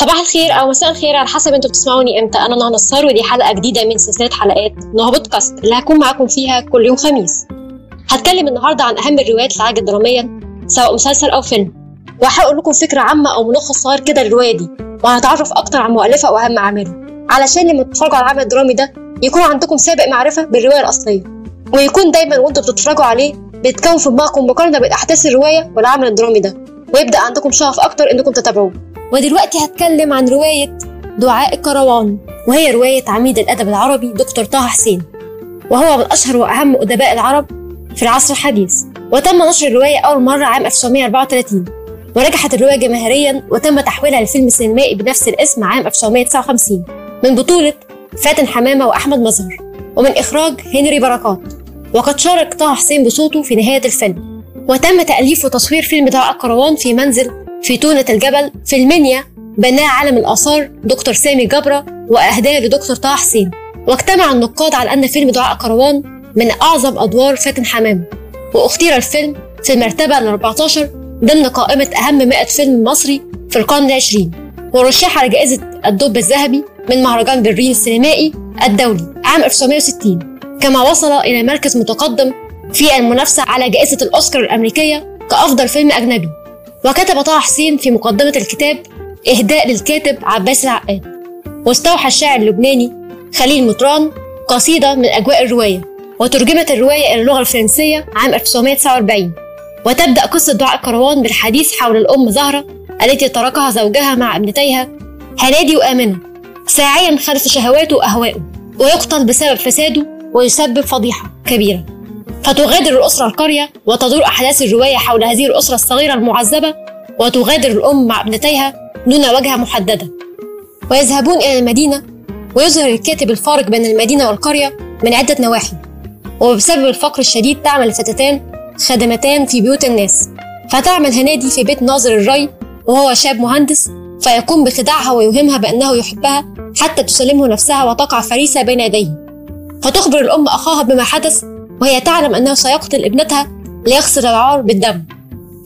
صباح الخير أو مساء الخير على حسب أنتوا بتسمعوني إمتى. أنا نهى نصار ودي حلقة جديدة من سلسلة حلقات نهى بودكاست. اللي هكون معاكم فيها كل يوم خميس. هتكلم النهارده عن أهم الروايات عجبت دراميا سواء مسلسل أو فيلم. وهحاول لكم فكرة عامة أو ملخص صغير كده للرواية دي وهنتعرف أكتر عن مؤلفها واهم اعماله علشان لما تتفرجوا على العمل الدرامي ده يكون عندكم سابق معرفة بالرواية الأصلية. ويكون دايما وأنتوا بتتفرجوا عليه بيتكون في دماغكم مقارنة بين احداث الرواية والعمل الدرامي ده. ويبدأ عندكم شغف أكتر إنكم تتابعوه. ودلوقتي هتكلم عن رواية دعاء الكروان وهي رواية عميد الأدب العربي دكتور طه حسين وهو من أشهر وأهم أدباء العرب في العصر الحديث وتم نشر الرواية أول مرة عام 1934 ونجحت الرواية جماهيريا وتم تحويلها لفيلم سينمائي بنفس الاسم عام 1959 من بطولة فاتن حمامة وأحمد مظهر ومن إخراج هنري بركات وقد شارك طه حسين بصوته في نهاية الفيلم وتم تأليف وتصوير فيلم دعاء الكروان في منزل في تونة الجبل في المنيا بناه عالم الآثار دكتور سامي جبرة وأهداه لدكتور طه حسين. واجتمع النقاد على أن فيلم دعاء كروان من أعظم أدوار فاتن حمامة وأختير الفيلم في المرتبة ال 14 ضمن قائمة أهم 100 فيلم مصري في القرن العشرين. ورشح على جائزة الدب الذهبي من مهرجان برلين السينمائي الدولي عام 1960 كما وصل إلى مركز متقدم في المنافسة على جائزة الأوسكار الأمريكية كأفضل فيلم أجنبي. وكتب طه حسين في مقدمة الكتاب إهداء للكاتب عباس العقاد. واستوحى الشاعر اللبناني خليل مطران قصيدة من أجواء الرواية وترجمت الرواية إلى اللغة الفرنسية عام 1949 وتبدأ قصة دعاء كروان بالحديث حول الأم زهرة التي تركها زوجها مع ابنتيها هنادي وآمنة. ساعيا خلف شهواته وأهوائه ويقتل بسبب فساده ويسبب فضيحة كبيرة. فتغادر الأسرة القرية وتدور أحداث الرواية حول هذه الأسرة الصغيرة المعذبة وتغادر الأم مع ابنتيها دون وجهة محددة. ويذهبون إلى المدينة ويظهر الكاتب الفارق بين المدينة والقرية من عدة نواحي. وبسبب الفقر الشديد تعمل الفتاتان خادمتان في بيوت الناس. فتعمل هنادي في بيت ناظر الري وهو شاب مهندس فيقوم بخداعها ويوهمها بأنه يحبها حتى تسلمه نفسها وتقع فريسة بين يديه. فتخبر الأم أخاها بما حدث وهي تعلم أنه سيقتل ابنتها ليغسل العار بالدم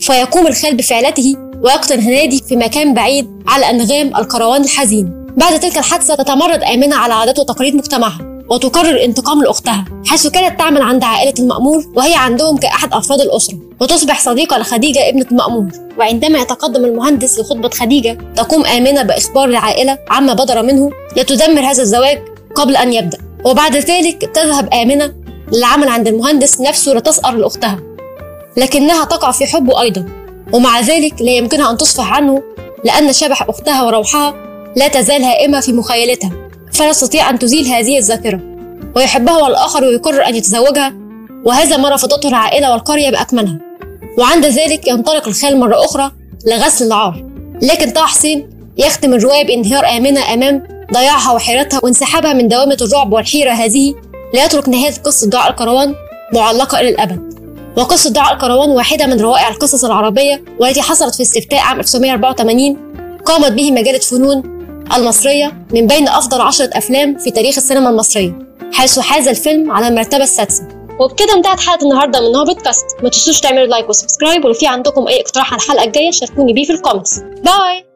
فيقوم الخال بفعلته ويقتل هنادي في مكان بعيد على أنغام الكروان الحزين. بعد تلك الحادثة تتمرد آمنة على عادات وتقاليد مجتمعها وتقرر الانتقام لأختها حيث كانت تعمل عند عائلة المأمور وهي عندهم كأحد أفراد الأسرة وتصبح صديقة لخديجة ابنة المأمور وعندما يتقدم المهندس لخطبة خديجة تقوم آمنة بإخبار العائلة عما بدر منه لتدمر هذا الزواج قبل أن يبدأ. وبعد ذلك تذهب آمنة للعمل عند المهندس نفسه لتسأر لأختها لكنها تقع في حبه أيضا ومع ذلك لا يمكنها أن تصفح عنه لأن شبح أختها وروحها لا تزال هائمة في مخيلتها فلا تستطيع أن تزيل هذه الذاكرة. ويحبها الآخر ويقرر أن يتزوجها وهذا ما رفضته العائلة والقرية بأكملها. وعند ذلك ينطلق الخال مرة أخرى لغسل العار. لكن طه حسين يختم الرواية بانهيار آمنة أمام ضياعها وحيرتها وانسحابها من دوامة الرعب والحيرة هذه ليترك نهاية قصة دعاء الكروان معلقة إلى الأبد. وقصة دعاء الكروان واحدة من روائع القصص العربية والتي حصلت في استفتاء عام 1984 قامت به مجلة فنون المصرية من بين أفضل عشرة أفلام في تاريخ السينما المصرية حيث حاز الفيلم على المرتبة السادسة. وبكده انتهت حلقة النهاردة من نوع بودكاست ما تنسوش تعملوا like و subscribe ولو في عندكم أي اقتراح على الحلقة الجاية شاركوني بيه في ال comments. bye!